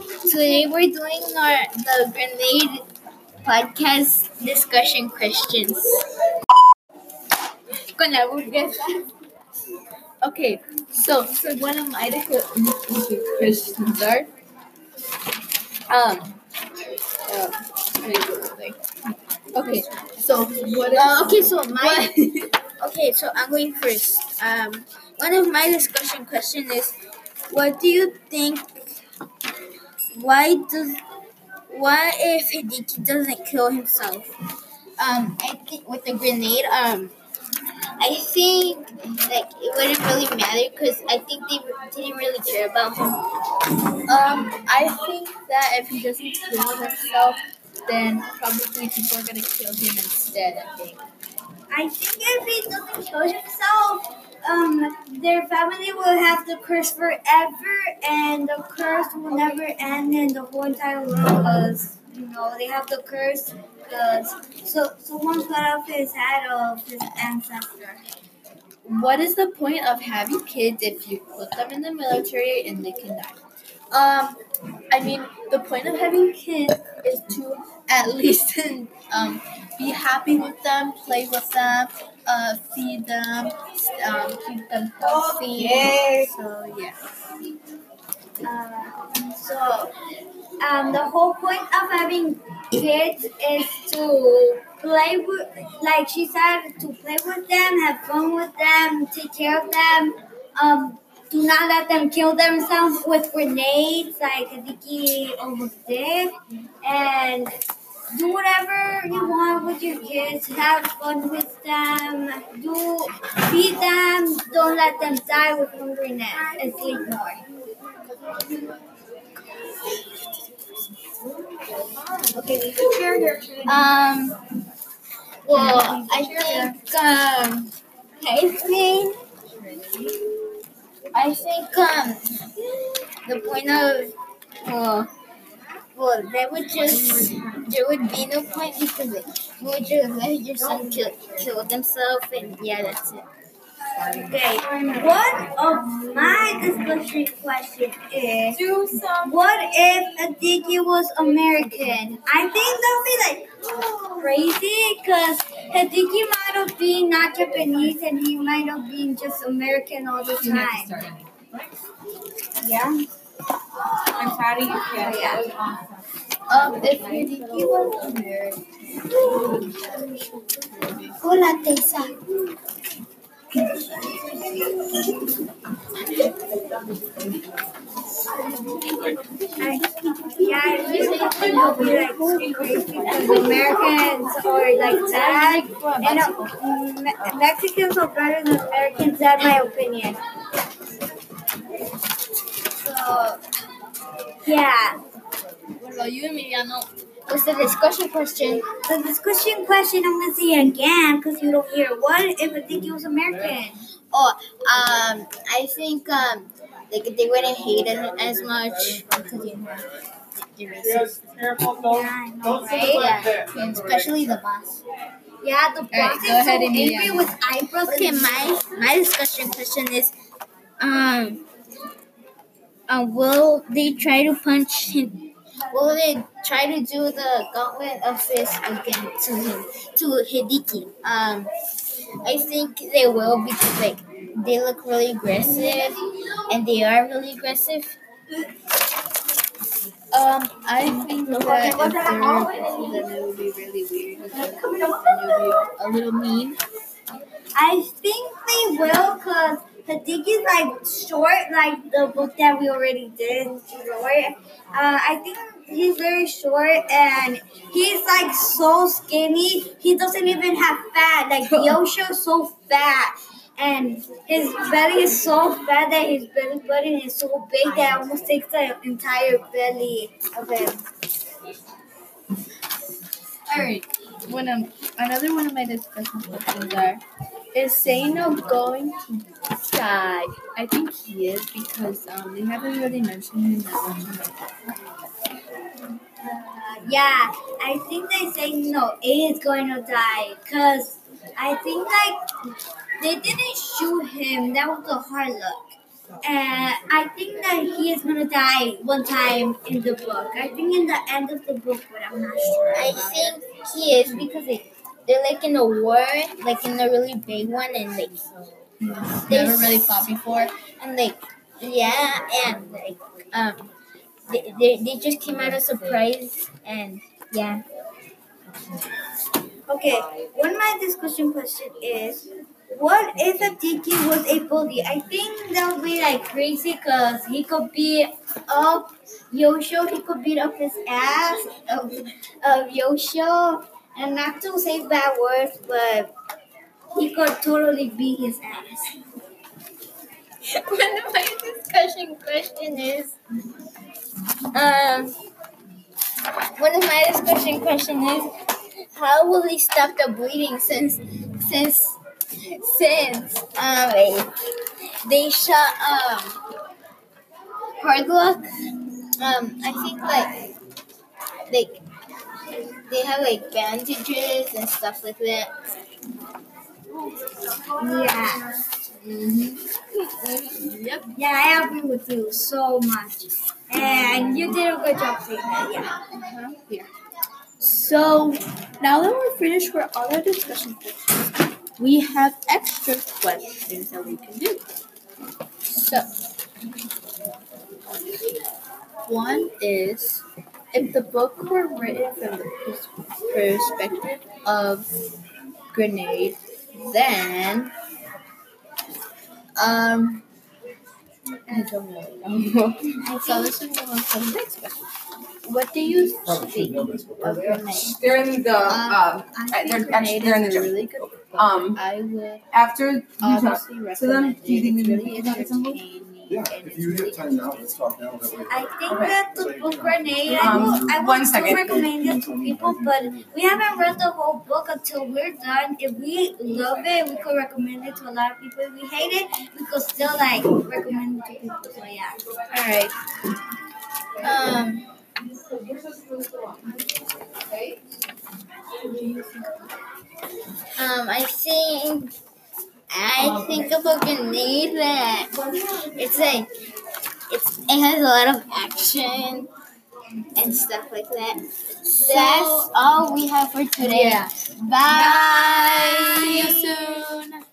today we're doing our the grenade podcast discussion questions. Con la burguesa. Okay, so so one of my questions are um uh, okay so what is, Uh, okay, so my okay, so I'm going first. Um, one of my discussion question is, what do you think? Why does what if Hideki doesn't kill himself? Um, I think with the grenade, um, I think like it wouldn't really matter because I think they didn't really care about him. um I think that if he doesn't kill himself then probably people are gonna kill him instead I think I think if he doesn't kill himself, um, their family will have the curse forever, and the curse will never end in the whole entire world. Cause you know they have the curse. Cause so someone cut off his head of his ancestor. what is the point of having kids if you put them in the military and they can die um I mean the point of having kids is to at least um be happy with them play with them uh feed them um keep them healthy Okay. so yeah Uh, so um, the whole point of having kids is to play with, like she said, to play with them, have fun with them, take care of them. Um, do not let them kill themselves with grenades, like Vicky almost did, and do whatever you want with your kids. Have fun with them. Do feed them. Don't let them die with hungriness and sleep more. Okay, Um, well, I think, um, I I think, um, the point of, well, well, that would just, there would be no point because it, would just let your son kill, kill himself and yeah, that's it. Okay, one of my discussion questions is what if Hideki was American? I think that would be like crazy because Hideki might have been not Japanese and he might have been just American all the time. Yeah. I'm proud of you kid Yeah. um if Hideki was American Hola, Tessa. Yeah, I it'll be like Americans are like that, and uh, Mexicans are better than Americans, in my opinion. So, yeah. what about you Emiliano What's the discussion question? The discussion question I'm gonna say again because you don't hear. What if Hideki was American? Oh, um, I think, um, like they wouldn't hate him as much because, you know, they're racist. Yeah, I know, right? Yeah, and especially the boss. Yeah, the right, boss go is so ahead, angry with eyebrows. Okay, my my discussion question is, um, uh, will they try to punch him? Will they try to do the gauntlet of fist again to him to Hideki? Um, I think they will because like they look really aggressive, and they are really aggressive. Um, I think that if they're aggressive, then it would be really weird. because it would be a little mean. I think they will because Hideki's like short, like the book that we already did. Short. Uh, I think he's very short and he's like so skinny. He doesn't even have fat. Like Yosho's so fat. And his belly is so fat that his belly button is so big that it almost takes the entire belly of him. Alright, one of another one of my discussion questions are is Seino going to die? I think he is because um they haven't really mentioned him that much. Uh, yeah, I think they say no, A is going to die because I think like they didn't shoot him. That was a hard look. And I think that he is gonna die one time in the book. I think in the end of the book, but I'm not sure. I about it. think he is because they, they're like in a war, like in a really big one, and like Never really fought before. and like yeah, and like um, they, they, they just came out of surprise, and yeah. Okay, one of my discussion question is, what if a Tiki was a bully? I think that would be like crazy because he could beat up Yosho, he could beat up his ass of, of Yosho, and not to say bad words, but he could totally beat his ass. One of my discussion question is, um, one of my discussion question is, how will he stop the bleeding since, since, since, um, they shot, um, hard luck, um, I think like, like, they have like bandages and stuff like that. Yeah. Mhm. Yep. Yeah, I agree with you so much. And you did a good job saying that, yeah. Yeah. So now that we're finished with all our discussion questions, we have extra questions that we can do. So one is if the book were written from the perspective of Grenade, then um I don't know. so this is one from the next question. What do you think of? They're in the um. I they're think actually they're in the gym. really good book. Um, I would After you talk to them, do you think It's we really can talk at some point? entertaining. Yeah, if you really hit time now, let's talk now. That way. I think Okay. that the book Grenade, I Um, will, I will one still second. recommend it to people, but we haven't read the whole book until we're done. If we love it, we could recommend it to a lot of people. If we hate it, we could still like recommend it to people. So yeah. All right. Um. Um, I think I oh. think of a grenade that it's like it's it has a lot of action and stuff like that. That's all we have for today. Yeah. Bye. See you soon.